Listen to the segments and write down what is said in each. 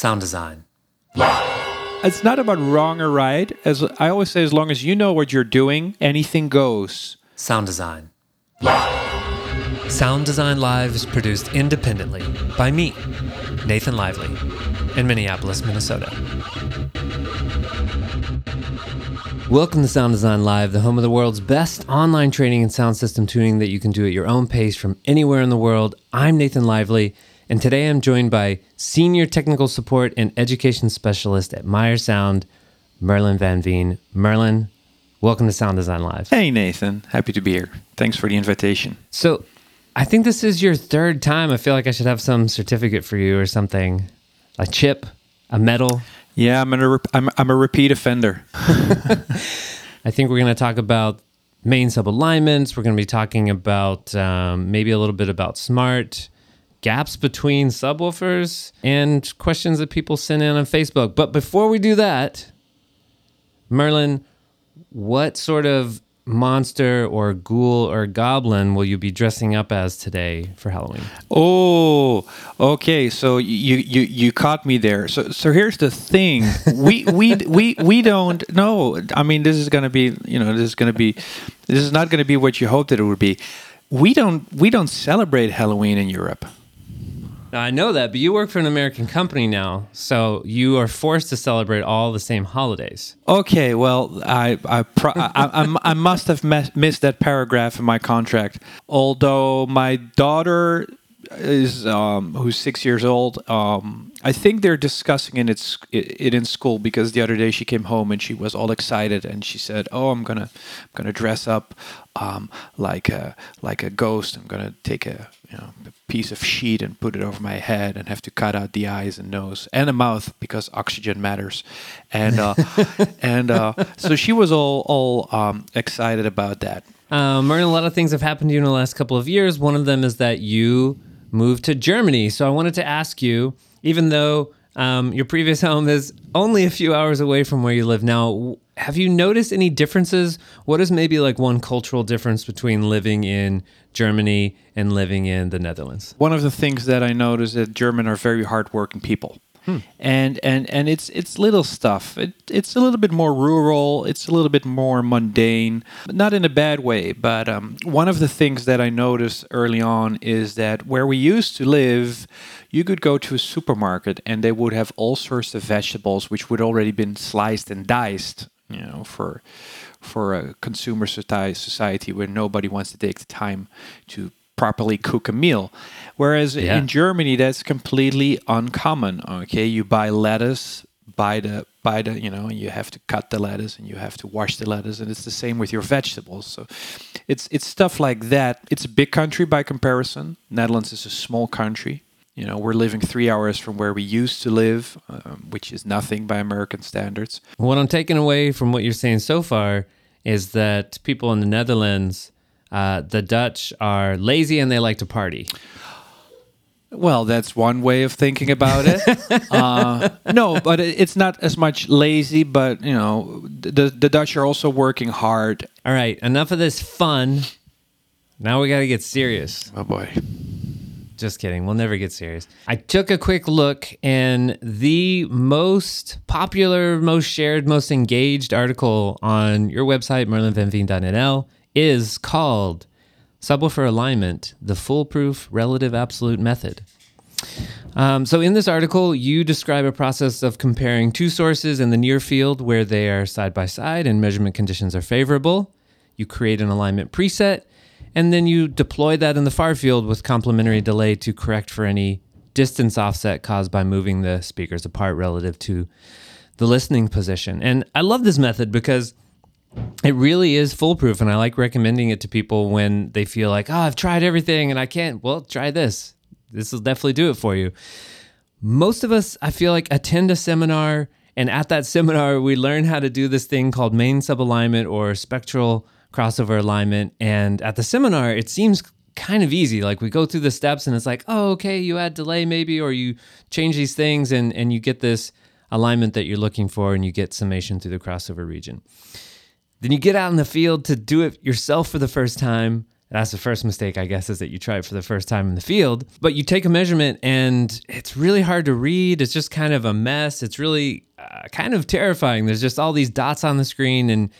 Sound design. It's not about wrong or right. As I always say, as long as you know what you're doing, anything goes. Sound design. Sound Design Live is produced independently by me, Nathan Lively, in Minneapolis, Minnesota. Welcome to Sound Design Live, the home of the world's best online training and sound system tuning that you can do at your own pace from anywhere in the world. I'm Nathan Lively, and today I'm joined by Senior Technical Support and Education Specialist at Meyer Sound, Merlijn Van Veen. Merlijn, welcome to Sound Design Live. Hey, Nathan. Happy to be here. Thanks for the invitation. So, I think this is your third time. I feel like I should have some certificate for you or something a chip, a medal. Yeah, I'm, a, I'm, I'm a repeat offender. I think we're going to talk about main sub alignments. We're going to be talking about um, maybe a little bit about smart gaps between subwoofers and questions that people send in on Facebook. But before we do that, Merlijn, what sort of monster or ghoul or goblin will you be dressing up as today for Halloween? Oh, okay. So you you you caught me there. So so here's the thing. We we we we don't know. I mean, this is going to be, you know, this is going to be this is not going to be what you hoped that it would be. We don't we don't celebrate Halloween in Europe. Now, I know that, but you work for an American company now, so you are forced to celebrate all the same holidays. Okay, well, I I pro- I, I, I, must have missed that paragraph in my contract. Although my daughter is um, who's six years old. Um, I think they're discussing it, it's, it in school because the other day she came home and she was all excited and she said, "Oh, I'm gonna I'm gonna dress up um, like a like a ghost. I'm gonna take a you know a piece of sheet and put it over my head and have to cut out the eyes and nose and the mouth because oxygen matters." And uh, and uh, so she was all all um, excited about that. Um, a lot of things have happened to you in the last couple of years. One of them is that you moved to Germany. So I wanted to ask you, even though um, your previous home is only a few hours away from where you live now, have you noticed any differences? What is maybe like one cultural difference between living in Germany and living in the Netherlands? One of the things that I noticed that German are very hardworking people. Hmm. And and and it's it's little stuff. It, it's a little bit more rural. It's a little bit more mundane, not in a bad way. But um, one of the things that I noticed early on is that where we used to live, you could go to a supermarket and they would have all sorts of vegetables which would already been sliced and diced. You know, for for a consumer society where nobody wants to take the time to properly cook a meal. Whereas yeah. in Germany, that's completely uncommon. Okay, you buy lettuce, buy the buy the you know, you have to cut the lettuce and you have to wash the lettuce, and it's the same with your vegetables. So it's it's stuff like that. It's a big country by comparison. Netherlands is a small country. You know, we're living three hours from where we used to live, um, which is nothing by American standards. What I'm taking away from what you're saying so far is that people in the Netherlands uh, the Dutch are lazy and they like to party. Well, that's one way of thinking about it. uh, no, but it's not as much lazy, but you know, the the Dutch are also working hard. All right, enough of this fun. Now we got to get serious. Oh boy. Just kidding. We'll never get serious. I took a quick look, and the most popular, most shared, most engaged article on your website, merlijnvanveen.nl, is called Subwoofer Alignment The Foolproof Relative Absolute Method. Um, so, in this article, you describe a process of comparing two sources in the near field where they are side by side and measurement conditions are favorable. You create an alignment preset, and then you deploy that in the far field with complementary delay to correct for any distance offset caused by moving the speakers apart relative to the listening position. And I love this method because it really is foolproof and i like recommending it to people when they feel like oh i've tried everything and i can't. Well try this. This will definitely do it for you. Most of us i feel like attend a seminar and at that seminar we learn how to do this thing called main subalignment or spectral crossover alignment and at the seminar it seems kind of easy. Like we go through the steps and it's like oh okay you add delay maybe or you change these things and and you get this alignment that you're looking for and you get summation through the crossover region then you get out in the field to do it yourself for the first time. That's the first mistake, I guess, is that you try it for the first time in the field. But you take a measurement and it's really hard to read. It's just kind of a mess. It's really uh, kind of terrifying. There's just all these dots on the screen and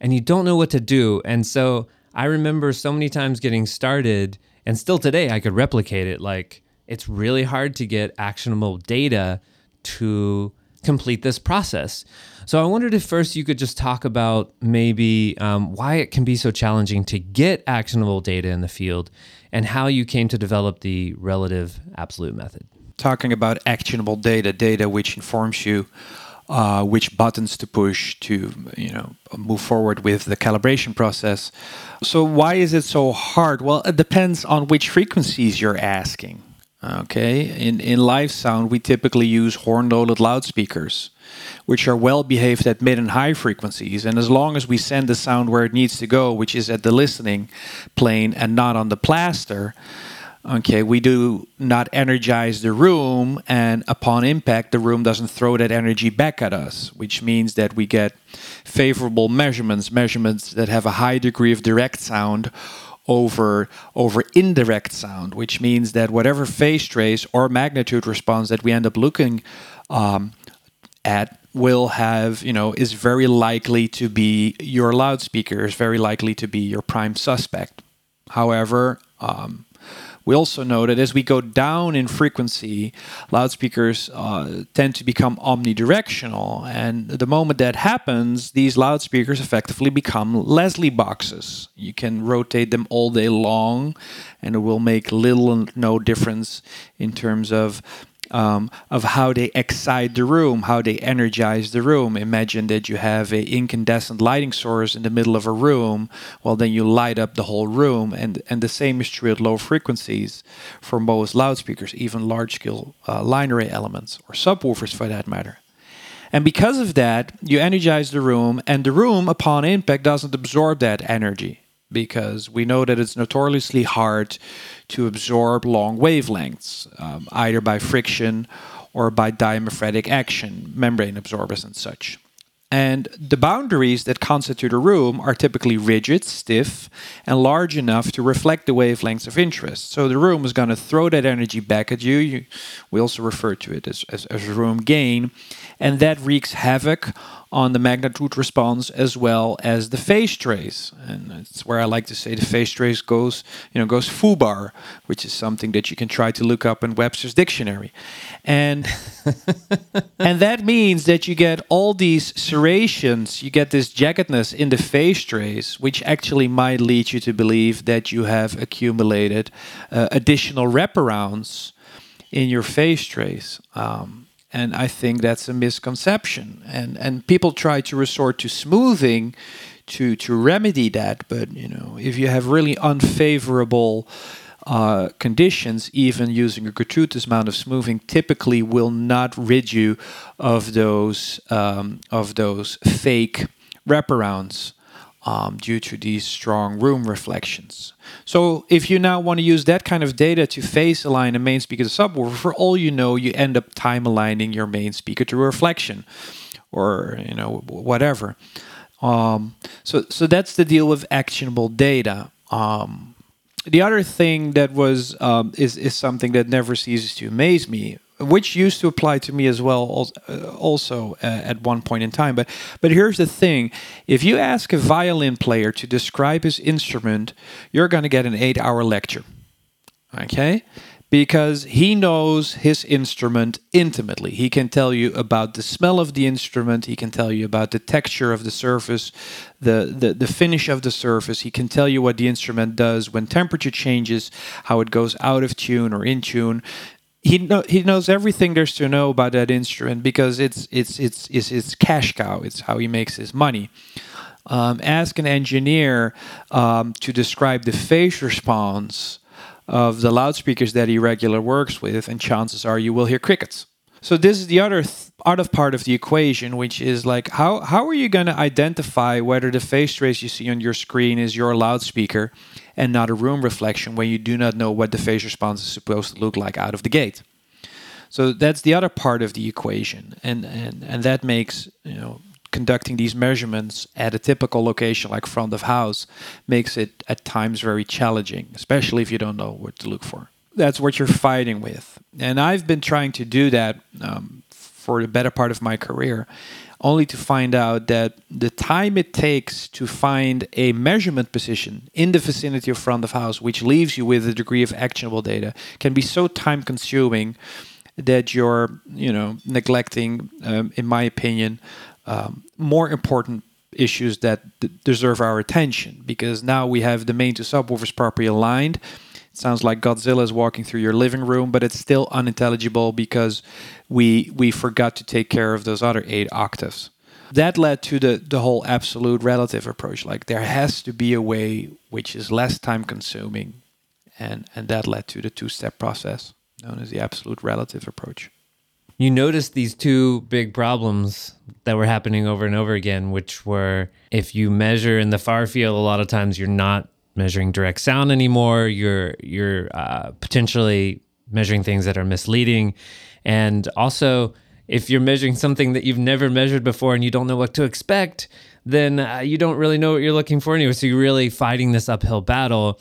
and you don't know what to do. And so I remember so many times getting started and still today I could replicate it like it's really hard to get actionable data to complete this process. So I wondered if first you could just talk about maybe um, why it can be so challenging to get actionable data in the field and how you came to develop the relative absolute method. Talking about actionable data, data which informs you uh, which buttons to push to you know move forward with the calibration process. So why is it so hard? Well, it depends on which frequencies you're asking. Okay, in, in live sound, we typically use horn loaded loudspeakers, which are well behaved at mid and high frequencies. And as long as we send the sound where it needs to go, which is at the listening plane and not on the plaster, okay, we do not energize the room. And upon impact, the room doesn't throw that energy back at us, which means that we get favorable measurements, measurements that have a high degree of direct sound over over indirect sound, which means that whatever phase trace or magnitude response that we end up looking um, at will have you know is very likely to be your loudspeaker is very likely to be your prime suspect. However, um, we also know that as we go down in frequency, loudspeakers uh, tend to become omnidirectional. And the moment that happens, these loudspeakers effectively become Leslie boxes. You can rotate them all day long, and it will make little and no difference in terms of um, of how they excite the room, how they energize the room. Imagine that you have an incandescent lighting source in the middle of a room. Well, then you light up the whole room, and and the same is true at low frequencies for most loudspeakers, even large-scale uh, line array elements or subwoofers for that matter. And because of that, you energize the room, and the room, upon impact, doesn't absorb that energy because we know that it's notoriously hard to absorb long wavelengths, um, either by friction or by diaphragmatic action, membrane absorbers and such. And the boundaries that constitute a room are typically rigid, stiff, and large enough to reflect the wavelengths of interest. So the room is going to throw that energy back at you. you we also refer to it as, as, as room gain. And that wreaks havoc on the magnitude response as well as the phase trace. And it's where I like to say the phase trace goes, you know, goes foobar, which is something that you can try to look up in Webster's dictionary. And and that means that you get all these serrations, you get this jaggedness in the phase trace, which actually might lead you to believe that you have accumulated uh, additional wraparounds in your phase trace. Um, and I think that's a misconception. And and people try to resort to smoothing to to remedy that. But you know, if you have really unfavorable uh, conditions, even using a gratuitous amount of smoothing typically will not rid you of those um, of those fake wraparounds um, due to these strong room reflections. So if you now want to use that kind of data to phase align a main speaker to subwoofer, for all you know, you end up time aligning your main speaker to a reflection, or you know whatever. Um, so so that's the deal with actionable data. Um, the other thing that was um, is is something that never ceases to amaze me which used to apply to me as well uh, also uh, at one point in time. But but here's the thing. If you ask a violin player to describe his instrument you're going to get an 8 hour lecture okay? Because he knows his instrument intimately. He can tell you about the smell of the instrument, he can tell you about the texture of the surface, the, the, the finish of the surface, he can tell you what the instrument does when temperature changes, how it goes out of tune or in tune he know, he knows everything there's to know about that instrument because it's it's it's it's, it's cash cow. It's how he makes his money. Um, ask an engineer um, to describe the phase response of the loudspeakers that he regularly works with, and chances are you will hear crickets. So this is the other th- other part of the equation, which is like how how are you going to identify whether the phase trace you see on your screen is your loudspeaker and not a room reflection when you do not know what the phase response is supposed to look like out of the gate. So that's the other part of the equation, and and and that makes you know conducting these measurements at a typical location like front of house makes it at times very challenging, especially if you don't know what to look for. That's what you're fighting with. And I've been trying to do that um, for the better part of my career, only to find out that the time it takes to find a measurement position in the vicinity of front of house, which leaves you with a degree of actionable data, can be so time consuming that you're, you know, neglecting, um, in my opinion, um, more important issues that d- deserve our attention because now we have the main two subwoofers properly aligned. Sounds like Godzilla is walking through your living room, but it's still unintelligible because we we forgot to take care of those other eight octaves. That led to the the whole absolute relative approach. Like there has to be a way which is less time consuming, and and that led to the two step process known as the absolute relative approach you noticed these two big problems that were happening over and over again, which were if you measure in the far field, a lot of times you're not measuring direct sound anymore. You're you're uh, potentially measuring things that are misleading, and also if you're measuring something that you've never measured before and you don't know what to expect, then uh, you don't really know what you're looking for anyway. So you're really fighting this uphill battle,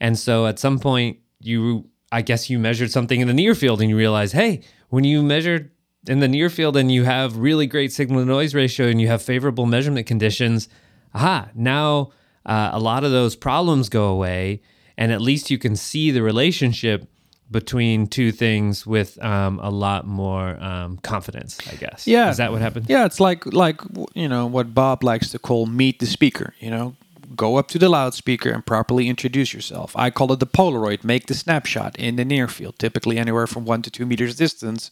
and so at some point you I guess you measured something in the near field and you realize, hey, when you measure in the near field and you have really great signal to noise ratio and you have favorable measurement conditions, aha, now uh, a lot of those problems go away. And at least you can see the relationship between two things with um, a lot more um, confidence, I guess. Yeah. Is that what happened? Yeah, it's like like you know what Bob likes to call meet the speaker. You know, go up to the loudspeaker and properly introduce yourself. I call it the Polaroid. Make the snapshot in the near field, typically anywhere from one to two meters distance,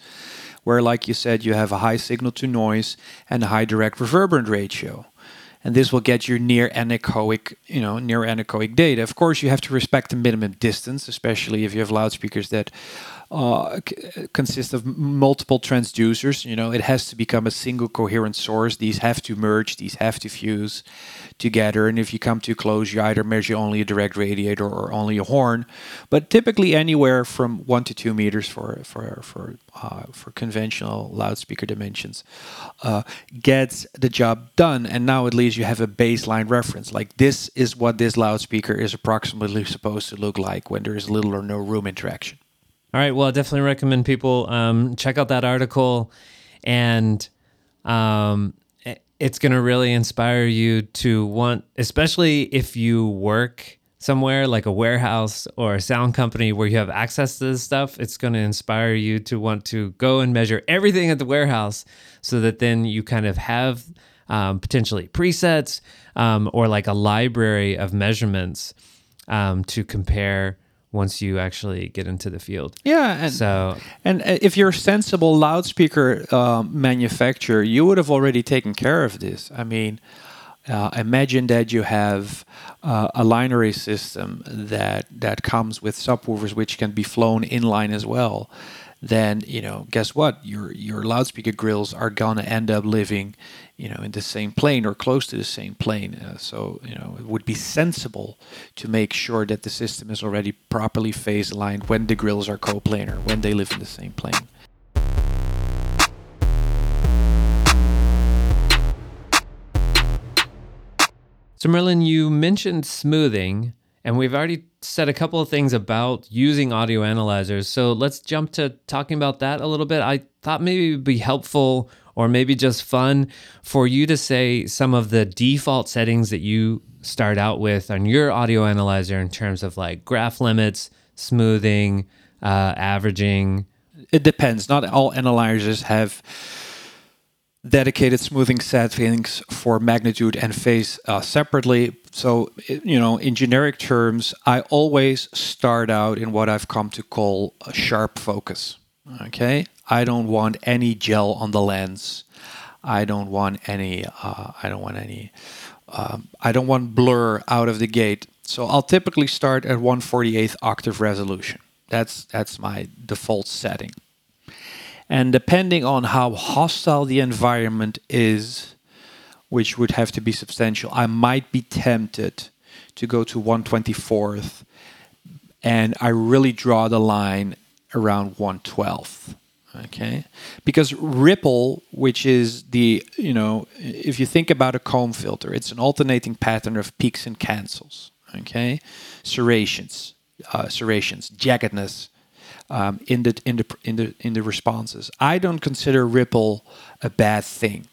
where, like you said, you have a high signal to noise and a high direct reverberant ratio and this will get you near anechoic, you know, near anechoic data. Of course, you have to respect the minimum distance, especially if you have loudspeakers that uh, c- consist of multiple transducers. You know, it has to become a single coherent source. These have to merge. These have to fuse together. And if you come too close, you either measure only a direct radiator or only a horn. But typically, anywhere from one to two meters for for for uh, for conventional loudspeaker dimensions uh, gets the job done. And now at least you have a baseline reference. Like this is what this loudspeaker is approximately supposed to look like when there is little or no room interaction. All right. Well, I definitely recommend people um, check out that article, and um, it's going to really inspire you to want, especially if you work somewhere like a warehouse or a sound company where you have access to this stuff. It's going to inspire you to want to go and measure everything at the warehouse, so that then you kind of have um, potentially presets um, or like a library of measurements um, to compare once you actually get into the field. Yeah, and So and uh, if you're a sensible loudspeaker um, manufacturer, you would have already taken care of this. I mean, uh, imagine that you have uh, a line array system that that comes with subwoofers which can be flown inline as well. Then you know, guess what? Your your loudspeaker grills are gonna end up living, you know, in the same plane or close to the same plane. Uh, so you know, it would be sensible to make sure that the system is already properly phase aligned when the grills are coplanar, when they live in the same plane. So, Merlijn, you mentioned smoothing, and we've already said a couple of things about using audio analyzers. So, let's jump to talking about that a little bit. I thought maybe it would be helpful or maybe just fun for you to say some of the default settings that you start out with on your audio analyzer in terms of like graph limits, smoothing, uh, averaging. It depends. Not all analyzers have dedicated smoothing settings for magnitude and phase uh, separately. So, you know, in generic terms, I always start out in what I've come to call a sharp focus. Okay, I don't want any gel on the lens. I don't want any. Uh, I don't want any. Um, I don't want blur out of the gate. So I'll typically start at 148th octave resolution. That's that's my default setting. And depending on how hostile the environment is, which would have to be substantial, I might be tempted to go to 124th. And I really draw the line around 112th. Okay, because ripple, which is the you know, if you think about a comb filter, it's an alternating pattern of peaks and cancels. Okay, serrations, uh, serrations, jaggedness, um, in the in the in the in the responses. I don't consider ripple a bad thing.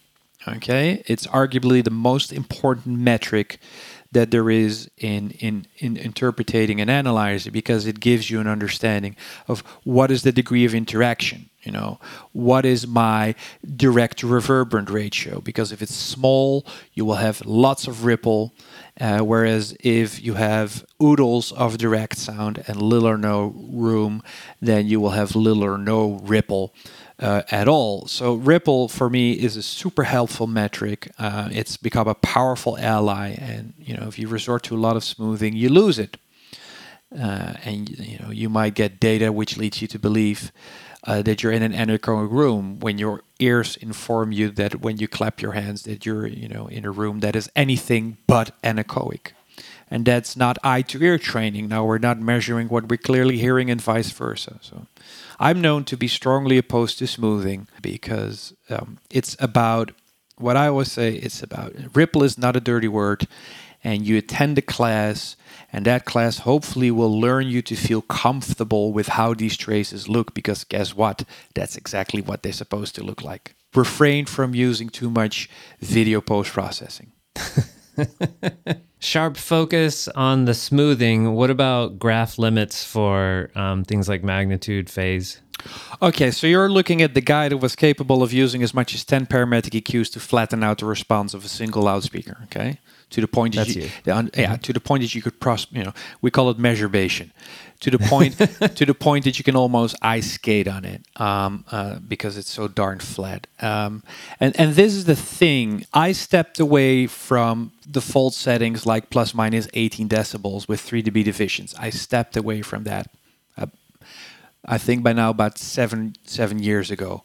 Okay, it's arguably the most important metric that there is in, in, in interpreting and analyzing because it gives you an understanding of what is the degree of interaction you know what is my direct reverberant ratio because if it's small you will have lots of ripple uh, whereas if you have oodles of direct sound and little or no room then you will have little or no ripple uh, at all. So Ripple for me is a super helpful metric. Uh, it's become a powerful ally, and you know if you resort to a lot of smoothing, you lose it, uh, and you know you might get data which leads you to believe. Uh, that you're in an anechoic room when your ears inform you that when you clap your hands that you're you know in a room that is anything but anechoic. And that's not eye to ear training. Now we're not measuring what we're clearly hearing and vice versa. So I'm known to be strongly opposed to smoothing because um, it's about what I always say it's about ripple is not a dirty word and you attend a class and that class hopefully will learn you to feel comfortable with how these traces look because guess what that's exactly what they're supposed to look like refrain from using too much video post processing Sharp focus on the smoothing. What about graph limits for um, things like magnitude, phase? Okay, so you're looking at the guy that was capable of using as much as 10 parametric EQs to flatten out the response of a single loudspeaker, okay? To the point that That's you, you. yeah, Mm-hmm. to the point that you could pros, you know, we call it measurebation. To the point to the point that you can almost ice skate on it um, uh, because it's so darn flat. Um, and and this is the thing. I stepped away from default settings like plus minus 18 decibels with 3 dB divisions. I stepped away from that. Uh, I think by now about seven seven years ago.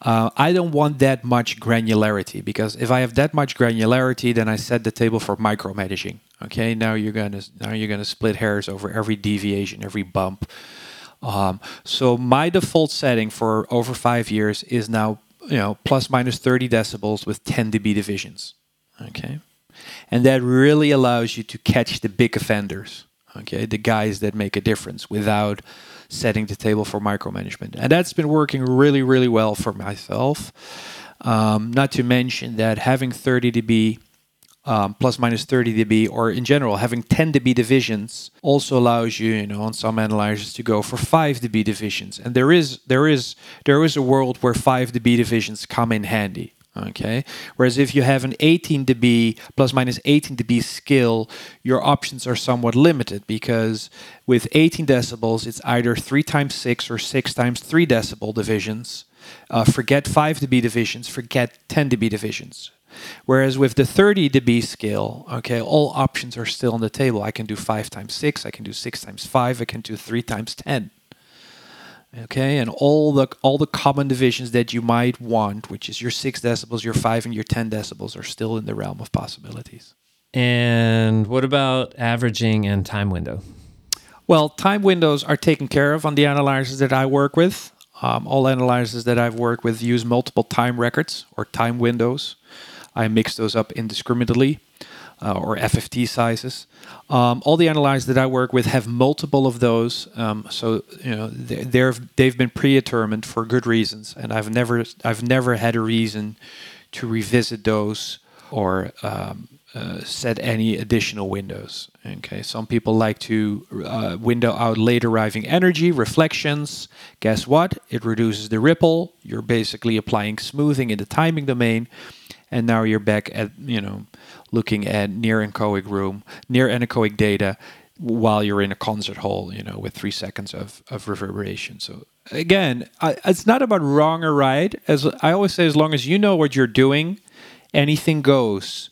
Uh, I don't want that much granularity because if I have that much granularity, then I set the table for micromanaging. Okay, now you're gonna now you're gonna split hairs over every deviation, every bump. Um, so my default setting for over five years is now you know plus minus 30 decibels with 10 dB divisions. Okay, and that really allows you to catch the big offenders. Okay, the guys that make a difference without setting the table for micromanagement, and that's been working really, really well for myself. Um, not to mention that having 30 dB um, plus minus 30 dB, or in general, having 10 dB divisions also allows you, you know, on some analyzers to go for 5 dB divisions. And there is there is there is a world where 5 dB divisions come in handy. Okay. Whereas if you have an 18 dB plus minus 18 dB skill, your options are somewhat limited because with 18 decibels, it's either 3 times 6 or 6 times 3 decibel divisions. Uh, forget 5 dB divisions, forget 10 dB divisions. Whereas with the 30 dB scale, okay, all options are still on the table. I can do 5 times 6, I can do 6 times 5, I can do 3 times 10. Okay, and all the all the common divisions that you might want, which is your 6 decibels, your 5 and your 10 decibels are still in the realm of possibilities. And what about averaging and time window? Well, time windows are taken care of on the analyzers that I work with. Um, all analyzers that I've worked with use multiple time records or time windows. I mix those up indiscriminately uh, or FFT sizes. Um, all the analyzers that I work with have multiple of those, um, so you know they- they're they've been predetermined for good reasons, and I've never I've never had a reason to revisit those or um, uh, set any additional windows. Okay, some people like to uh, window out late arriving energy reflections. Guess what? It reduces the ripple. You're basically applying smoothing in the timing domain, and now you're back at you know looking at near anechoic room, near anechoic data while you're in a concert hall, you know, with three seconds of, of reverberation. So again, I, it's not about wrong or right. As I always say, as long as you know what you're doing, anything goes.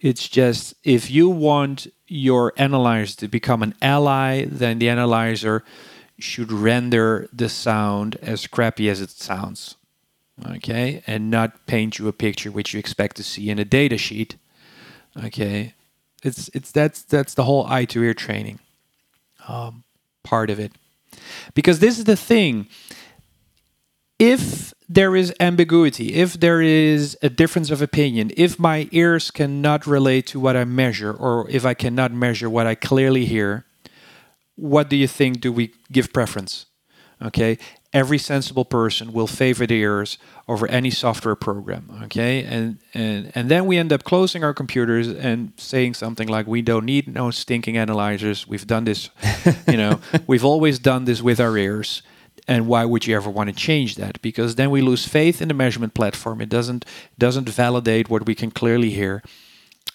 It's just if you want your analyzer to become an ally, then the analyzer should render the sound as crappy as it sounds. Okay, and not paint you a picture which you expect to see in a data sheet. Okay, it's it's that's that's the whole eye to ear training um, part of it, because this is the thing. if there is ambiguity, if there is a difference of opinion, if my ears cannot relate to what I measure, or if I cannot measure what I clearly hear, what do you think do we give preference? Okay, every sensible person will favor the ears over any software program. Okay, and and and then we end up closing our computers and saying something like, "We don't need no stinking analyzers. We've done this, you know, we've always done this with our ears." and why would you ever want to change that because then we lose faith in the measurement platform it doesn't doesn't validate what we can clearly hear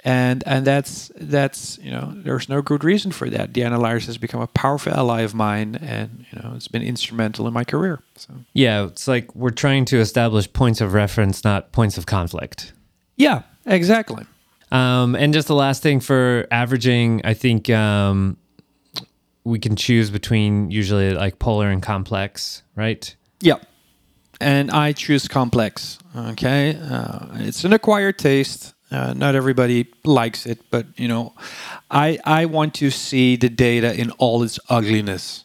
and and that's that's you know there's no good reason for that the analyzer has become a powerful ally of mine and you know it's been instrumental in my career so yeah it's like we're trying to establish points of reference not points of conflict yeah exactly um, and just the last thing for averaging i think um, we can choose between usually like polar and complex, right? Yeah. And I choose complex. Okay. Uh, it's an acquired taste. Uh, not everybody likes it, but you know, I I want to see the data in all its ugliness.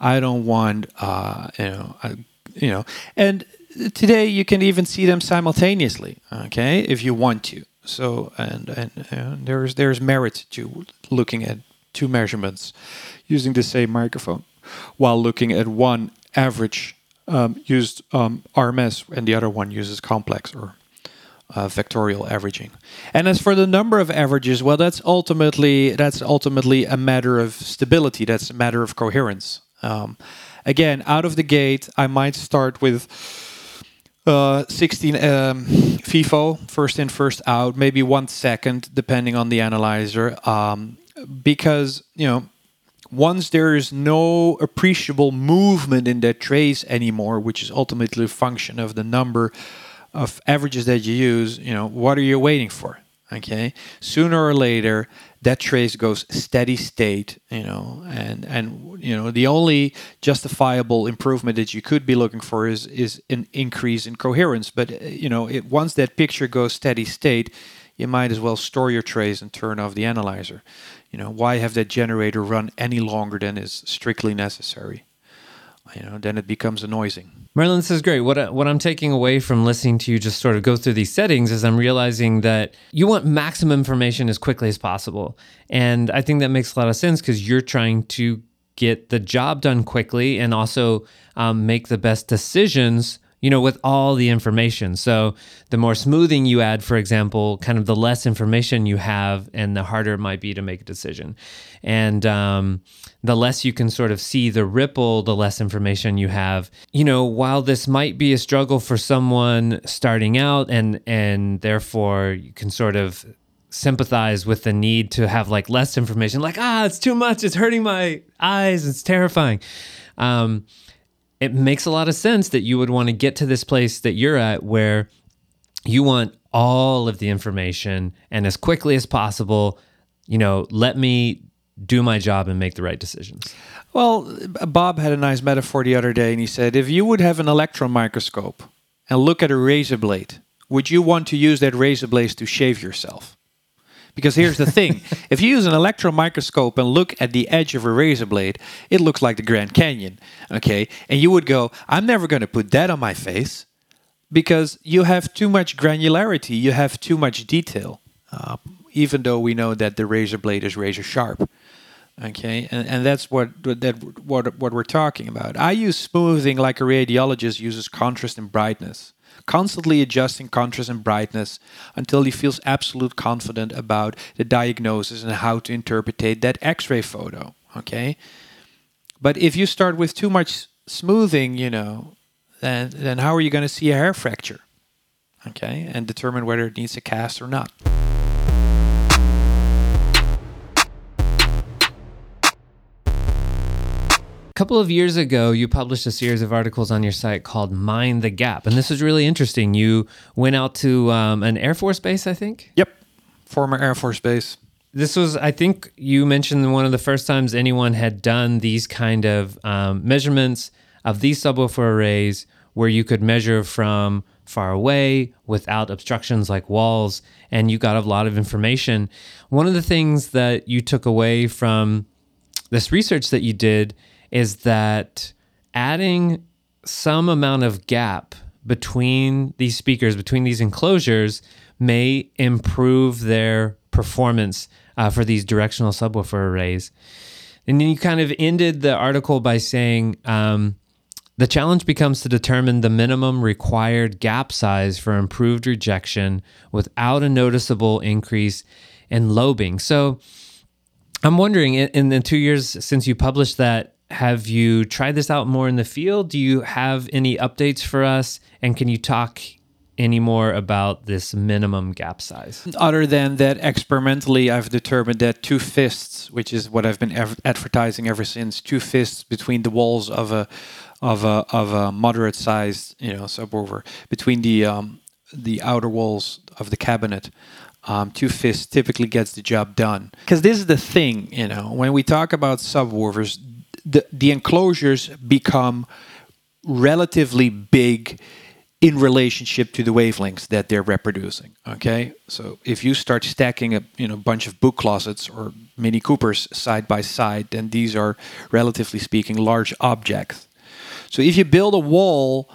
I don't want uh, you know uh, you know, and today you can even see them simultaneously. Okay, if you want to. So and and, and there's there's merit to looking at two measurements using the same microphone while looking at one average um, used um, RMS and the other one uses complex or uh, vectorial averaging. And as for the number of averages, well, that's ultimately that's ultimately a matter of stability. That's a matter of coherence. Um, again, out of the gate, I might start with uh, 16 um, FIFO, first in, first out, maybe one second, depending on the analyzer. Um, because you know once there is no appreciable movement in that trace anymore, which is ultimately a function of the number of averages that you use, you know, what are you waiting for? Okay, sooner or later that trace goes steady state, you know, and and you know the only justifiable improvement that you could be looking for is is an increase in coherence. But uh, you know, it, once that picture goes steady state, you might as well store your trace and turn off the analyzer. You know, why have that generator run any longer than is strictly necessary? You know, then it becomes annoying. Merlijn, this is great. What I, what I'm taking away from listening to you just sort of go through these settings is I'm realizing that you want maximum information as quickly as possible, and I think that makes a lot of sense because you're trying to get the job done quickly and also um, make the best decisions you know, with all the information. So the more smoothing you add, for example, kind of the less information you have and the harder it might be to make a decision. And um, the less you can sort of see the ripple, the less information you have. You know, while this might be a struggle for someone starting out and and therefore you can sort of sympathize with the need to have like less information like ah it's too much it's hurting my eyes it's terrifying um, it makes a lot of sense that you would want to get to this place that you're at where you want all of the information and as quickly as possible, you know, let me do my job and make the right decisions. Well, Bob had a nice metaphor the other day and he said if you would have an electron microscope and look at a razor blade, would you want to use that razor blade to shave yourself? Because here's the thing if you use an electron microscope and look at the edge of a razor blade, it looks like the Grand Canyon. Okay. And you would go, I'm never going to put that on my face because you have too much granularity, you have too much detail, uh, even though we know that the razor blade is razor sharp. Okay, and, and that's what that what what we're talking about. I use smoothing like a radiologist uses contrast and brightness constantly adjusting contrast and brightness until he feels absolute confident about the diagnosis and how to interpret that x-ray photo okay? But if you start with too much smoothing you know then then how are you going to see a hair fracture okay and determine whether it needs a cast or not couple of years ago, you published a series of articles on your site called Mind the Gap. And this was really interesting. You went out to um, an Air Force base, I think? Yep. Former Air Force base. This was, I think you mentioned one of the first times anyone had done these kind of um, measurements of these subwoofer arrays where you could measure from far away without obstructions like walls, and you got a lot of information. One of the things that you took away from this research that you did is that adding some amount of gap between these speakers, between these enclosures, may improve their performance uh, for these directional subwoofer arrays. And then you kind of ended the article by saying um, the challenge becomes to determine the minimum required gap size for improved rejection without a noticeable increase in lobing. So I'm wondering, in the two years since you published that, have you tried this out more in the field? Do you have any updates for us? And can you talk any more about this minimum gap size? Other than that, experimentally, I've determined that two fists, which is what I've been advertising ever since, two fists between the walls of a of a of a moderate sized you know subwoofer between the um, the outer walls of the cabinet. Um, two fists typically gets the job done because this is the thing you know when we talk about subwoofers the, the enclosures become relatively big in relationship to the wavelengths that they're reproducing. Okay, so if you start stacking a you know bunch of book closets or Mini Coopers side by side, then these are relatively speaking large objects. So if you build a wall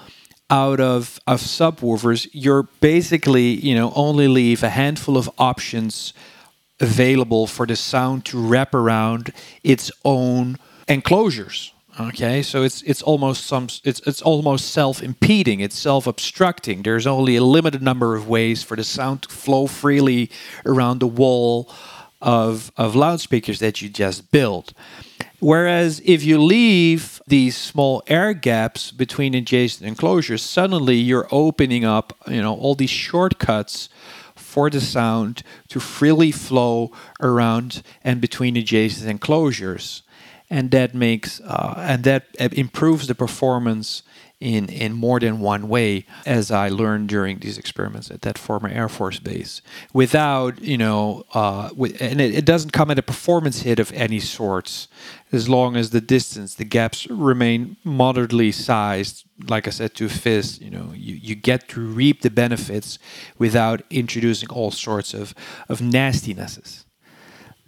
out of of subwoofers, you're basically you know only leave a handful of options available for the sound to wrap around its own enclosures. Okay, so it's it's almost some it's it's almost self-impeding, it's self-obstructing. There's only a limited number of ways for the sound to flow freely around the wall of of loudspeakers that you just built. Whereas if you leave these small air gaps between adjacent enclosures, suddenly you're opening up, you know, all these shortcuts for the sound to freely flow around and between adjacent enclosures and that makes uh, and that improves the performance in in more than one way as i learned during these experiments at that former air force base. Without you know uh, with, and it, it, doesn't come at a performance hit of any sorts as long as the distance the gaps remain moderately sized like i said to fist you know you, you get to reap the benefits without introducing all sorts of of nastinesses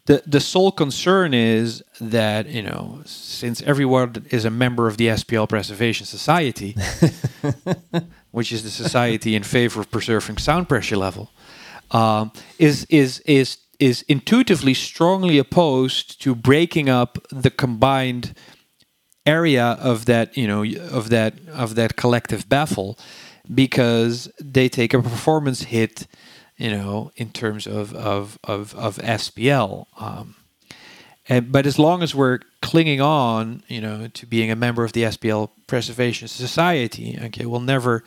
the the sole concern is that you know since everyone is a member of the SPL Preservation Society, which is the society in favor of preserving sound pressure level, um, is is is is intuitively strongly opposed to breaking up the combined area of that you know of that of that collective baffle because they take a performance hit you know, in terms of of of, of SPL. Um, and but as long as we're clinging on, you know, to being a member of the SPL Preservation Society, okay, we'll never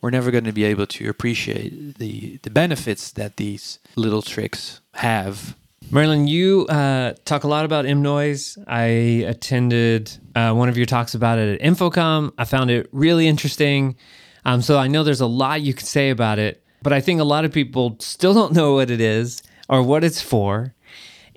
we're never going to be able to appreciate the the benefits that these little tricks have. Merlijn, you uh, talk a lot about mNoise. I attended uh, one of your talks about it at InfoComm. I found it really interesting. Um, so I know there's a lot you could say about it. But I think a lot of people still don't know what it is or what it's for.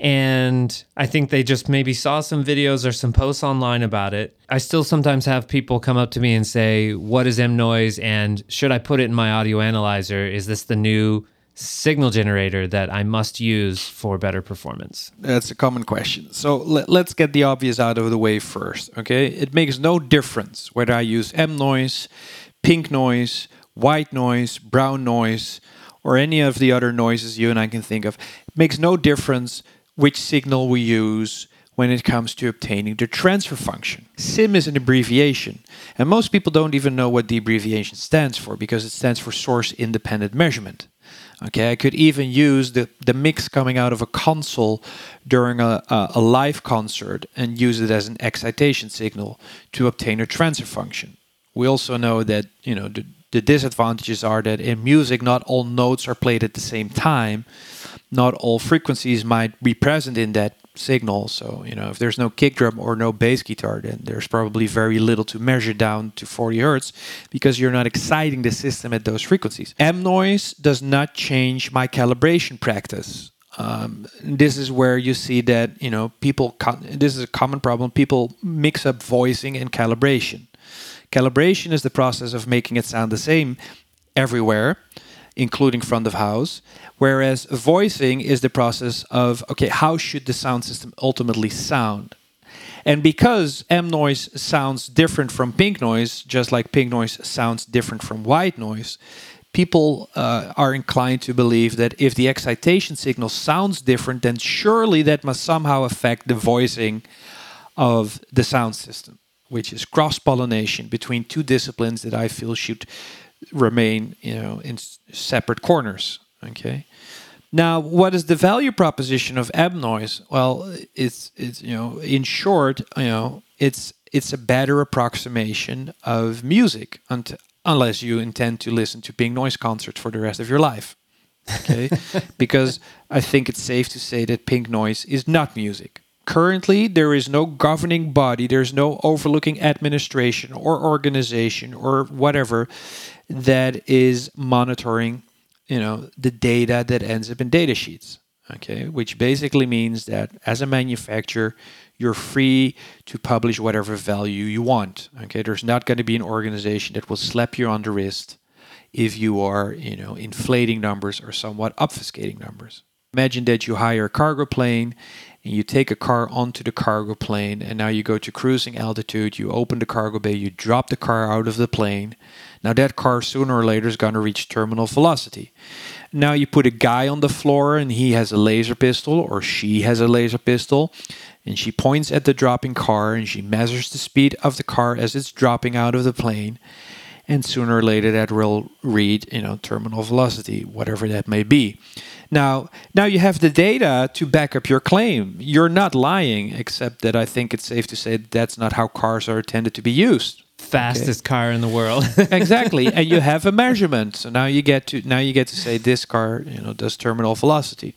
And I think they just maybe saw some videos or some posts online about it. I still sometimes have people come up to me and say, What is M noise? And should I put it in my audio analyzer? Is this the new signal generator that I must use for better performance? That's a common question. So let, us get the obvious out of the way first. Okay. It makes no difference whether I use M noise, pink noise, white noise, brown noise, or any of the other noises you and I can think of. It makes no difference which signal we use when it comes to obtaining the transfer function. SIM is an abbreviation, and most people don't even know what the abbreviation stands for because it stands for source independent measurement. Okay, I could even use the, the mix coming out of a console during a, a, a live concert and use it as an excitation signal to obtain a transfer function. We also know that you know the, the disadvantages are that in music, not all notes are played at the same time. Not all frequencies might be present in that signal. So, you know, if there's no kick drum or no bass guitar, then there's probably very little to measure down to 40 hertz because you're not exciting the system at those frequencies. M noise does not change my calibration practice. Um, this is where you see that, you know, people, this is a common problem. People mix up voicing and calibration. Calibration is the process of making it sound the same everywhere, including front of house, whereas voicing is the process of okay, how should the sound system ultimately sound? And because M noise sounds different from pink noise, just like pink noise sounds different from white noise, people uh, are inclined to believe that if the excitation signal sounds different, then surely that must somehow affect the voicing of the sound system, which is cross pollination between two disciplines that I feel should remain, you know, in separate corners. Okay. Now, what is the value proposition of M noise? Well, it's it's you know, in short, you know, it's it's a better approximation of music, unless you intend to listen to pink noise concerts for the rest of your life. Okay, because I think it's safe to say that pink noise is not music. Currently, there is no governing body, there's no overlooking administration or organization or whatever that is monitoring you know the data that ends up in data sheets okay? Which basically means that as a manufacturer you're free to publish whatever value you want okay? There's not going to be an organization that will slap you on the wrist if you are you know inflating numbers or somewhat obfuscating numbers. Imagine that you hire a cargo plane and you take a car onto the cargo plane and now you go to cruising altitude you open the cargo bay you drop the car out of the plane. Now that car sooner or later is going to reach terminal velocity. Now you put a guy on the floor and he has a laser pistol or she has a laser pistol and she points at the dropping car and she measures the speed of the car as it's dropping out of the plane and sooner or later that will read you know terminal velocity whatever that may be now, now you have the data to back up your claim. You're not lying, except that I think it's safe to say that's not how cars are intended to be used. Fastest okay. car in the world. exactly, and you have a measurement. So now you get to now you get to say this car, you know, does terminal velocity.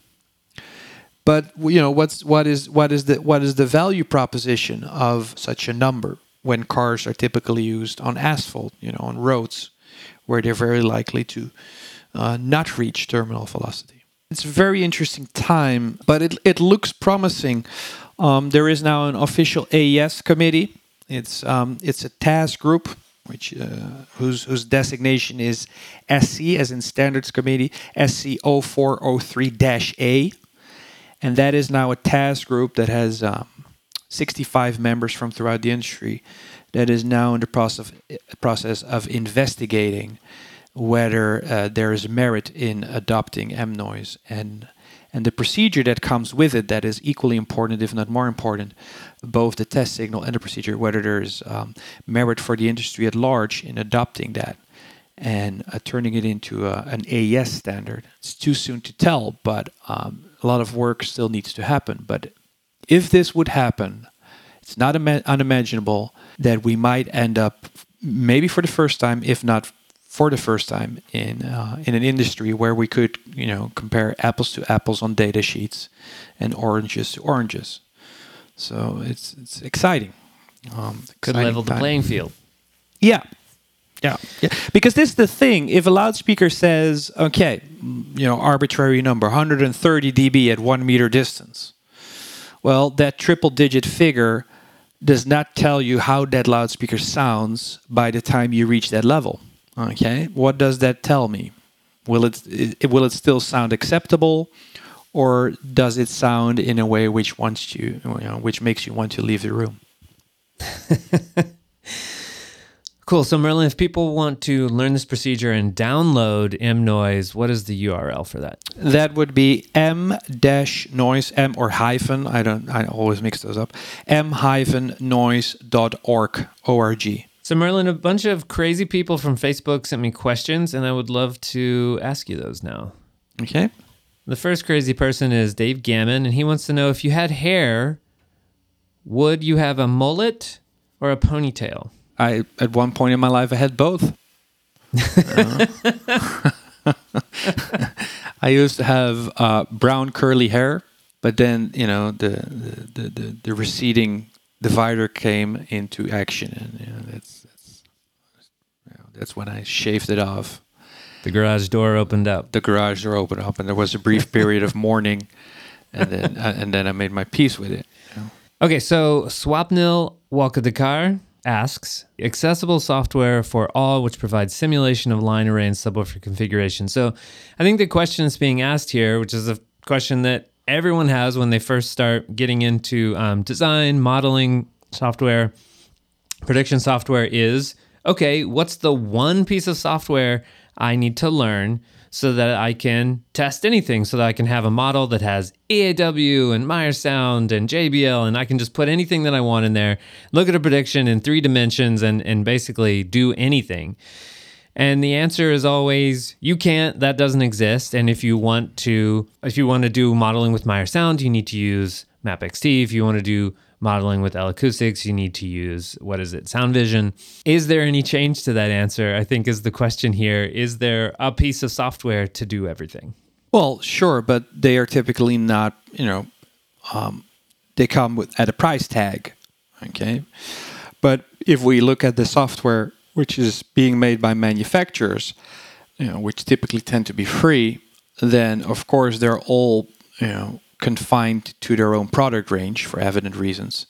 But you know what's what is what is the what is the value proposition of such a number when cars are typically used on asphalt, you know, on roads, where they're very likely to uh, not reach terminal velocity. It's a very interesting time, but it, it looks promising. Um, there is now an official AES committee. It's um, it's a task group which uh, whose whose designation is SC as in Standards Committee SC 0403-A, and that is now a task group that has um, 65 members from throughout the industry that is now in the process of, process of investigating whether uh, there is merit in adopting M-noise and and the procedure that comes with it that is equally important, if not more important, both the test signal and the procedure, whether there's um, merit for the industry at large in adopting that and uh, turning it into a, an AES standard. It's too soon to tell, but um, a lot of work still needs to happen. But if this would happen, it's not unimaginable that we might end up, maybe for the first time, if not for the first time in uh, in an industry where we could you know compare apples to apples on data sheets and oranges to oranges. So it's it's exciting. Um, could level the playing field. Yeah. Yeah, yeah. Because this is the thing. If a loudspeaker says, "Okay, you know, arbitrary number, 130 dB at one meter distance," well, that triple-digit figure does not tell you how that loudspeaker sounds by the time you reach that level. Okay, what does that tell me? Will it, it will it still sound acceptable, or does it sound in a way which wants you, you know, which makes you want to leave the room? cool. So Merlijn, if people want to learn this procedure and download M Noise, what is the URL for that? That would be m dash noise m or hyphen. I don't. I always mix those up. m hyphen noise dot org o r g. So, Merlijn, a bunch of crazy people from Facebook sent me questions, and I would love to ask you those now. Okay. The first crazy person is Dave Gammon, and he wants to know if you had hair, would you have a mullet or a ponytail? I at one point in my life I had both. uh, I used to have uh, brown curly hair, but then you know the the, the, the, the receding divider came into action, and you know, that's that's you know, that's when I shaved it off. The garage door opened up. The garage door opened up, and there was a brief period of mourning, and then uh, and then I made my peace with it. You know? Okay, so Swapnil Walkadekar asks accessible software for all which provides simulation of line array and subwoofer configuration. So i think the question that's being asked here which is a question that everyone has when they first start getting into um, design, modeling software, prediction software is okay, what's the one piece of software I need to learn so that I can test anything, so that I can have a model that has EAW and Meyer Sound and JBL, and I can just put anything that I want in there, look at a prediction in three dimensions, and, and basically do anything. And the answer is always you can't. That doesn't exist. And if you want to, if you want to do modeling with Meyer Sound, you need to use MAPP XT. If you want to do modeling with L-Acoustics, you need to use what is it, Soundvision. Is there any change to that answer? I think is the question here. Is there a piece of software to do everything? Well, sure, but they are typically not. You know, um, they come with at a price tag. Okay, but if we look at the software which is being made by manufacturers, you know, which typically tend to be free, then of course they're all you know confined to their own product range for evident reasons.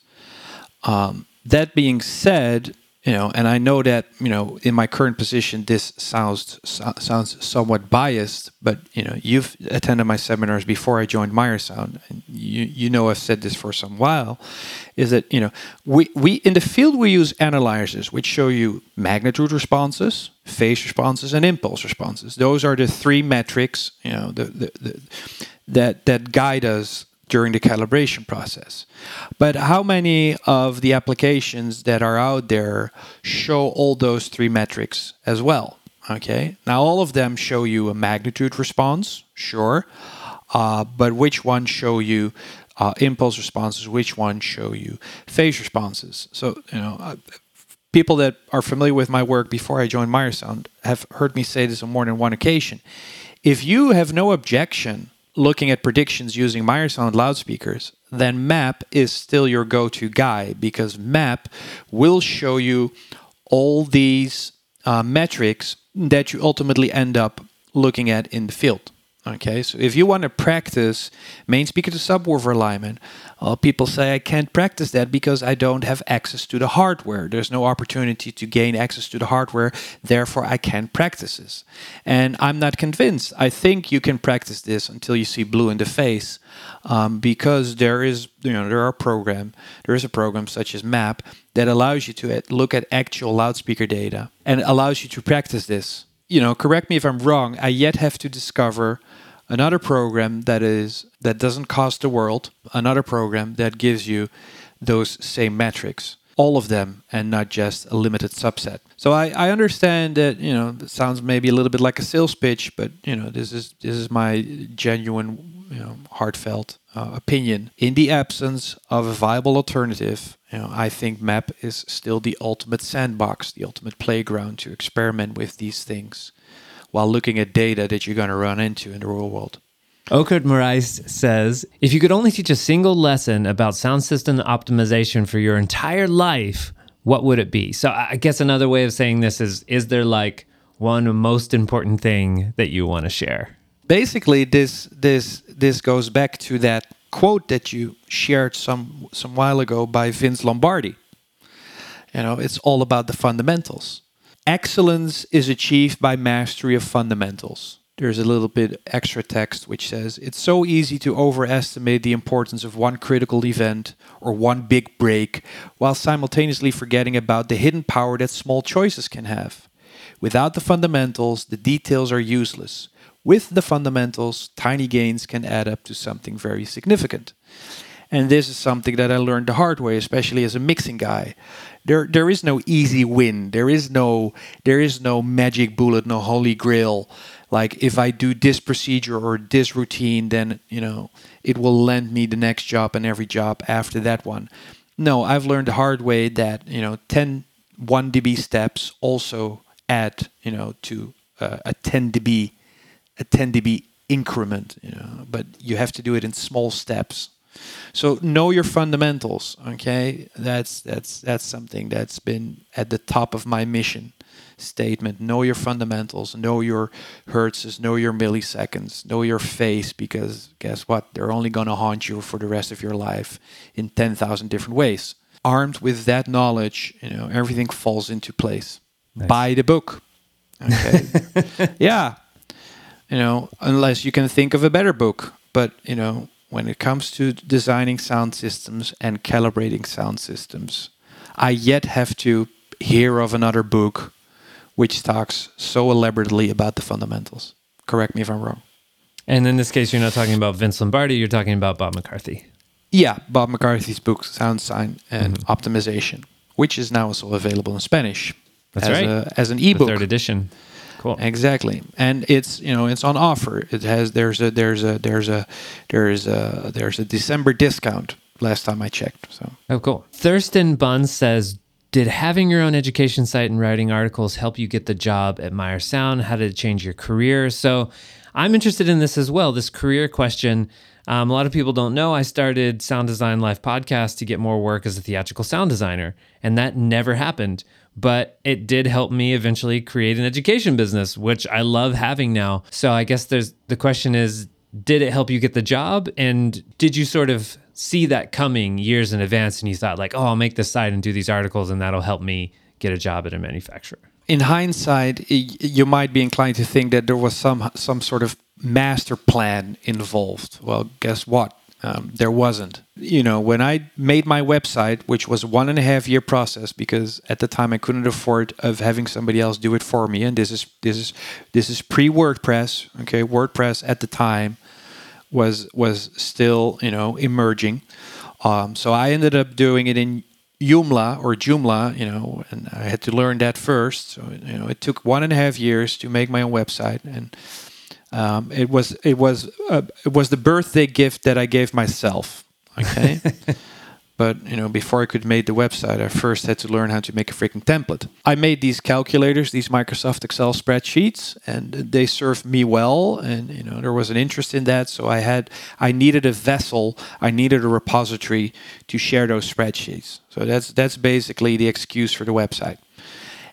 Um, that being said, you know, and I know that you know in my current position this sounds so, sounds somewhat biased, but you know you've attended my seminars before I joined Meyer Sound, and you you know I've said this for some while, is that you know we we in the field we use analyzers which show you magnitude responses, phase responses, and impulse responses. Those are the three metrics you know the, the, the that that guide us during the calibration process. But how many of the applications that are out there show all those three metrics as well? Okay, now all of them show you a magnitude response, sure, uh, but which ones show you uh, impulse responses? Which ones show you phase responses? So you know. Uh, people that are familiar with my work before I joined Meyer Sound have heard me say this on more than one occasion. If you have no objection looking at predictions using Meyer Sound loudspeakers, then MAPP is still your go to guy because MAPP will show you all these uh, metrics that you ultimately end up looking at in the field. Okay, so if you want to practice main speaker to subwoofer alignment, well, people say I can't practice that because I don't have access to the hardware. There's no opportunity to gain access to the hardware, therefore I can't practice this. And I'm not convinced. I think you can practice this until you see blue in the face, um, because there is, you know, there are program, there is a program such as MAPP that allows you to look at actual loudspeaker data and allows you to practice this. You know, correct me if I'm wrong. I yet have to discover another program that is that doesn't cost the world, another program that gives you those same metrics, all of them, and not just a limited subset. So I, I understand that you know it sounds maybe a little bit like a sales pitch, but you know this is this is my genuine, you know, heartfelt uh, opinion. In the absence of a viable alternative, you know, I think MAPP is still the ultimate sandbox, the ultimate playground to experiment with these things while looking at data that you're going to run into in the real world. Okert Morais says, if you could only teach a single lesson about sound system optimization for your entire life, what would it be? So I guess another way of saying this is, is there like one most important thing that you want to share? Basically, this this this goes back to that quote that you shared some some while ago by Vince Lombardi. You know, it's all about the fundamentals. Excellence is achieved by mastery of fundamentals. There's a little bit extra text which says it's so easy to overestimate the importance of one critical event or one big break while simultaneously forgetting about the hidden power that small choices can have. Without the fundamentals, the details are useless. With the fundamentals, tiny gains can add up to something very significant. And this is something that I learned the hard way, especially as a mixing guy there there is no easy win. There is no there is no magic bullet, no holy grail. Like if I do this procedure or this routine, then you know it will lend me the next job and every job after that one. No, I've learned the hard way that you know 10 1 dB steps also add you know to uh, a 10 dB a 10 dB increment. You know, but you have to do it in small steps so know your fundamentals. Okay, that's that's that's something that's been at the top of my mission statement. Know your fundamentals. Know your hertzes. Know your milliseconds. Know your phase because guess what? They're only gonna haunt you for the rest of your life in ten thousand different ways. Armed with that knowledge, you know everything falls into place. Nice. Buy the book. Okay. yeah. You know, unless you can think of a better book, but you know when it comes to designing sound systems and calibrating sound systems, I yet have to hear of another book which talks so elaborately about the fundamentals. Correct me if I'm wrong. And in this case, you're not talking about Vince Lombardi, you're talking about Bob McCarthy. Yeah, Bob McCarthy's book, Sound Sign and Mm-hmm. Optimization, which is now also available in Spanish. That's as right. A, as an The ebook. third edition. Cool. Exactly, and it's you know it's on offer. It has there's a there's a there's a there's a there's a December discount. Last time I checked, so Oh, cool. Thurston Bunn says, did having your own education site and writing articles help you get the job at Meyer Sound? How did it change your career? So I'm interested in this as well, this career question. Um, a lot of people don't know I started Sound Design Live podcast to get more work as a theatrical sound designer, and that never happened. But it did help me eventually create an education business, which I love having now. So I guess there's the question is, did it help you get the job? And did you sort of see that coming years in advance and you thought like, oh, I'll make this site and do these articles and that'll help me get a job at a manufacturer? in hindsight, you might be inclined to think that there was some some sort of master plan involved. Well, guess what? Um, there wasn't. You know, when I made my website, which was one and a half year process, because at the time I couldn't afford of having somebody else do it for me, and this is this is this is pre WordPress. Okay, WordPress at the time was was still you know emerging. Um, so I ended up doing it in Joomla or Joomla, you know, and I had to learn that first. So you know, it took one and a half years to make my own website, and um, it was it was uh, it was the birthday gift that I gave myself. Okay. But you know, before I could make the website, I first had to learn how to make a freaking template. I made these calculators, these Microsoft Excel spreadsheets, and they served me well. And you know, there was an interest in that, so I had, I needed a vessel, I needed a repository to share those spreadsheets. So that's that's basically the excuse for the website.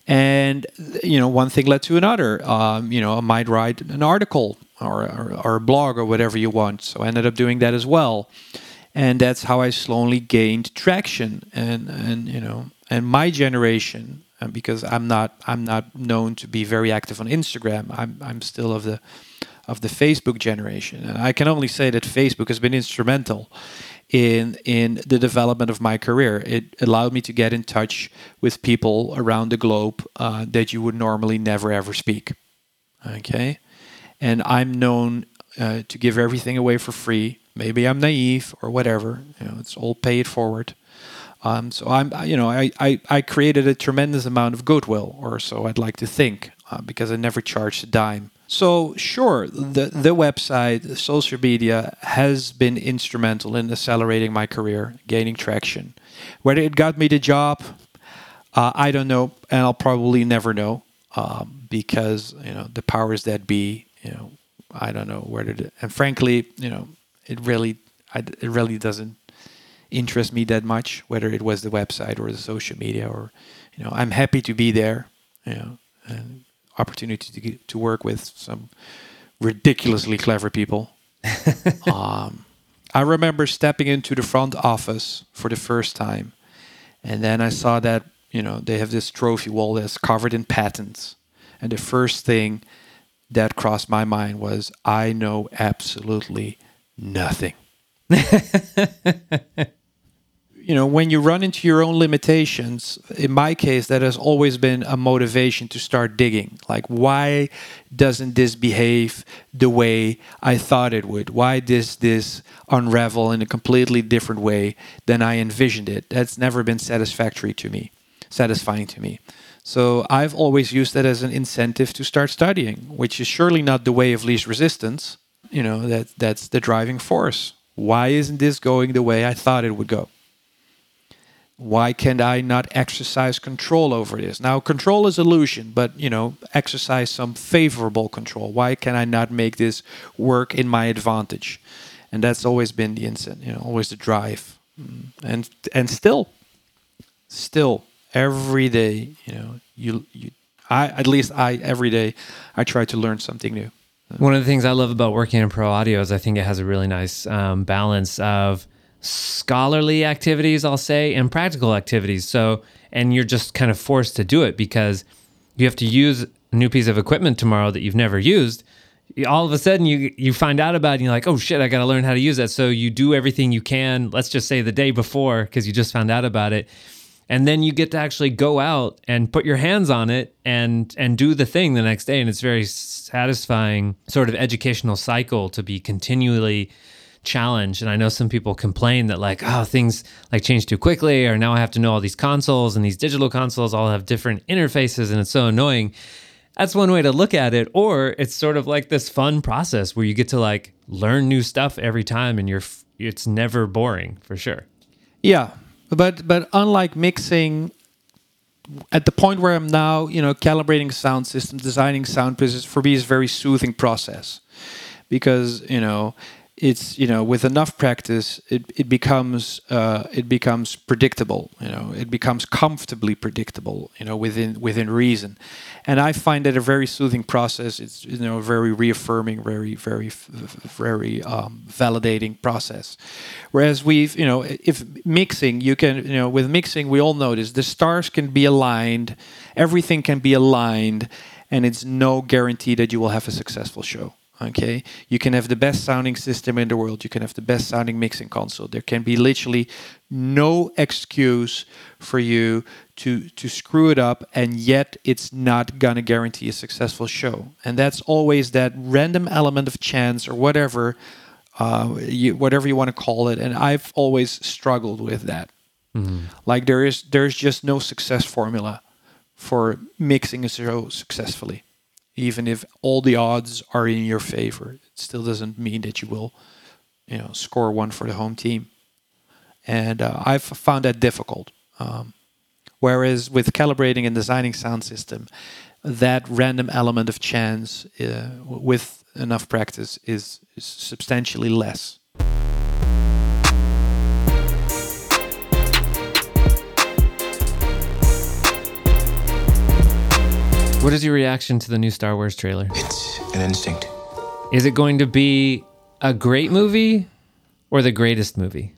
And you know, one thing led to another. Um, you know, I might write an article or, or or a blog or whatever you want. So I ended up doing that as well and that's how I slowly gained traction. And and you know, and my generation, uh, because I'm not I'm not known to be very active on Instagram. I'm I'm still of the of the Facebook generation, and I can only say that Facebook has been instrumental in in the development of my career. It allowed me to get in touch with people around the globe uh, that you would normally never ever speak. Okay, and I'm known uh, to give everything away for free maybe I'm naive or whatever. You know, it's all paid forward. Um, so I'm, you know, I, I, I created a tremendous amount of goodwill, or so I'd like to think, uh, because I never charged a dime. So sure, the the website, social media has been instrumental in accelerating my career, gaining traction. Whether it got me the job, uh, I don't know, and I'll probably never know, um, because you know the powers that be, you know, I don't know where to. And frankly, you know, it really I, it really doesn't interest me that much whether it was the website or the social media or you know I'm happy to be there you know and opportunity to get, to work with some ridiculously clever people um, I remember stepping into the front office for the first time and then I saw that you know they have this trophy wall that's covered in patents and the first thing that crossed my mind was I know absolutely nothing. you know, when you run into your own limitations, in my case, that has always been a motivation to start digging. Like, why doesn't this behave the way I thought it would? Why does this unravel in a completely different way than I envisioned it? That's never been satisfactory to me, satisfying to me. So I've always used that as an incentive to start studying, which is surely not the way of least resistance you know that that's the driving force why isn't this going the way i thought it would go why can't i not exercise control over this? Now control is illusion but you know exercise some favorable control. Why can i not make this work in my advantage? And that's always been the instant you know always the drive. Mm. and and still still every day you know you you i at least i every day i try to learn something new. One of the things I love about working in pro audio is I think it has a really nice um, balance of scholarly activities, I'll say, and practical activities. So, and you're just kind of forced to do it because you have to use a new piece of equipment tomorrow that you've never used. All of a sudden, you you find out about it, and you're like, "Oh shit, I got to learn how to use that." So you do everything you can. Let's just say the day before, because you just found out about it, and then you get to actually go out and put your hands on it and and do the thing the next day and it's very satisfying sort of educational cycle to be continually challenged and i know some people complain that like oh things like change too quickly or now i have to know all these consoles and these digital consoles all have different interfaces and it's so annoying. That's one way to look at it or it's sort of like this fun process where you get to like learn new stuff every time and you're it's never boring for sure. Yeah but but unlike mixing at the point where i'm now you know calibrating sound system designing sound business for me is a very soothing process. Because you know it's you know with enough practice it, it becomes uh, it becomes predictable you know it becomes comfortably predictable you know within within reason. And i find that a very soothing process. It's you know a very reaffirming very very very um, validating process. Whereas we've you know if mixing you can you know with mixing we all notice the stars can be aligned everything can be aligned and it's no guarantee that you will have a successful show okay? You can have the best sounding system in the world. You can have the best sounding mixing console. There can be literally no excuse for you to to screw it up and yet it's not going to guarantee a successful show. And that's always that random element of chance or whatever uh, you, whatever you want to call it and i've always struggled with that. Mm-hmm. like there is there's just no success formula for mixing a show successfully even if all the odds are in your favor. It still doesn't mean that you will, you know, score one for the home team. And uh, I've found that difficult. Um, whereas with calibrating and designing sound system, that random element of chance uh, with enough practice is, is substantially less. What is your reaction to the new Star Wars trailer? It's an instinct. Is it going to be a great movie or the greatest movie?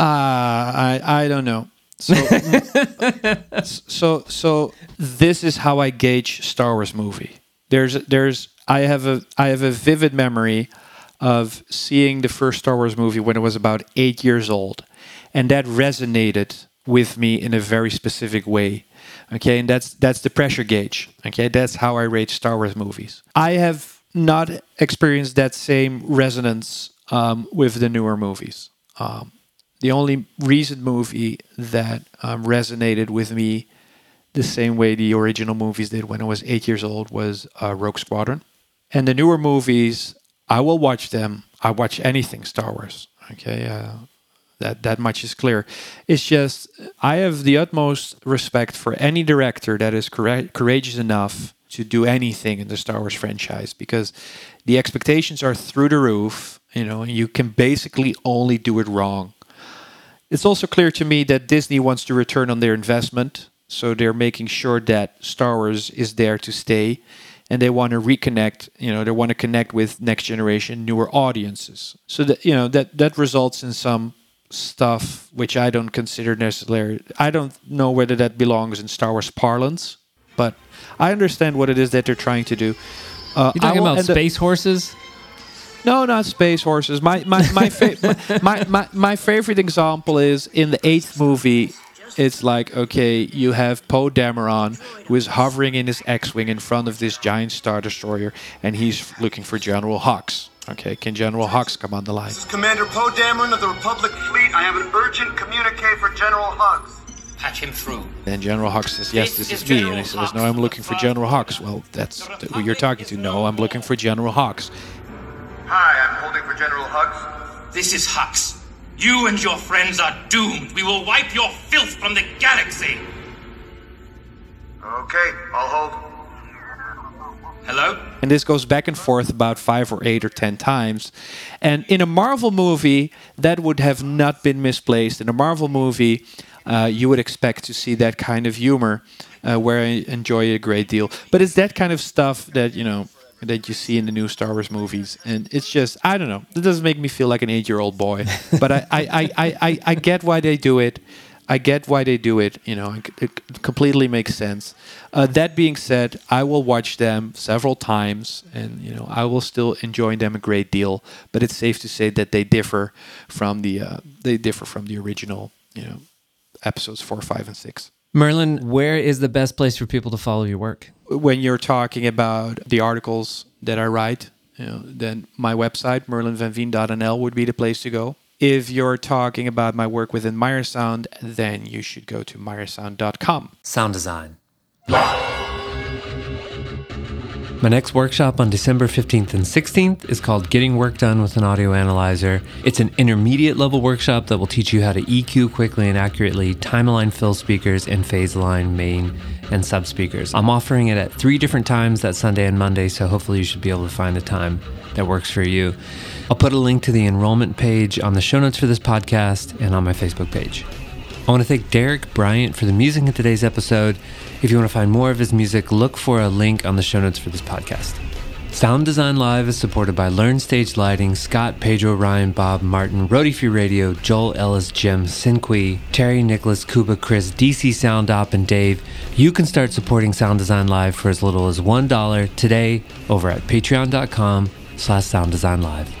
Uh, I I don't know. So so so this is how I gauge Star Wars movie. There's there's I have a I have a vivid memory of seeing the first Star Wars movie when I was about 8 years old and that resonated with me in a very specific way Okay, and that's that's the pressure gauge. Okay, that's how I rate Star Wars movies. I have not experienced that same resonance um, with the newer movies. Um, the only recent movie that um, resonated with me the same way the original movies did when I was eight years old was uh, Rogue Squadron. And the newer movies, I will watch them. I watch anything Star Wars. Okay, uh, that that much is clear. It's just I have the utmost respect for any director that is courageous enough to do anything in the Star Wars franchise because the expectations are through the roof. You know, you can basically only do it wrong. It's also clear to me that Disney wants to return on their investment, so they're making sure that Star Wars is there to stay and they want to reconnect you know they want to connect with next generation newer audiences so that you know that that results in some stuff which I don't consider necessarily. I don't know whether that belongs in Star Wars parlance, but I understand what it is that they're trying to do. Uh, you talking about space horses? No, not space horses. My my my, fa- my, my, my, my favorite example is in the eighth movie. It's like okay, you have Poe Dameron who is hovering in his X-wing in front of this giant star destroyer, and he's looking for General Hux. Okay, can General Hux come on the line? This is Commander Poe Dameron of the Republic Fleet. I have an urgent communique for General Hux. Patch him through. Then General Hux says, "Yes, this, this is, is me." And he says, "No, I'm looking for General Hux." Well, that's who you're talking to. No, I'm looking for General Hux. Hi, I'm holding for General Hux. This is Hux. You and your friends are doomed. We will wipe your filth from the galaxy. Okay, I'll hold. Hello? And this goes back and forth about five or eight or ten times. And in a Marvel movie, that would have not been misplaced. In a Marvel movie, uh, you would expect to see that kind of humor uh, where I enjoy it a great deal. But it's that kind of stuff that, you know, that you see in the new Star Wars movies. And it's just, I don't know, it doesn't make me feel like an eight year old boy. but I, I, I, I, I, I get why they do it. I get why they do it. You know, it completely makes sense. Uh, that being said, I will watch them several times, and you know, I will still enjoy them a great deal. But it's safe to say that they differ from the uh, they differ from the original, you know, episodes four, five, and six. Merlijn, where is the best place for people to follow your work? When you're talking about the articles that I write, you know, then my website, merlijnvanveen.nl, would be the place to go. If you're talking about my work within Meyer Sound, then you should go to meyersound.com. Sound design. My next workshop on December 15th and 16th is called Getting Work Done with an Audio Analyzer. It's an intermediate level workshop that will teach you how to EQ quickly and accurately time align fill speakers and phase align main and sub speakers. I'm offering it at three different times that Sunday and Monday, so hopefully you should be able to find a time that works for you. I'll put a link to the enrollment page on the show notes for this podcast and on my Facebook page. I want to thank Derek Bryant for the music in today's episode. If you want to find more of his music, look for a link on the show notes for this podcast. Sound Design Live is supported by Learn Stage Lighting, Scott, Pedro, Ryan, Bob, Martin, Rody Free Radio, Joel, Ellis, Jim, Sinqui, Terry, Nicholas, Kuba, Chris, DC Sound Op, and Dave. You can start supporting Sound Design Live for as little as $1 today over at patreon.com slash sound design live.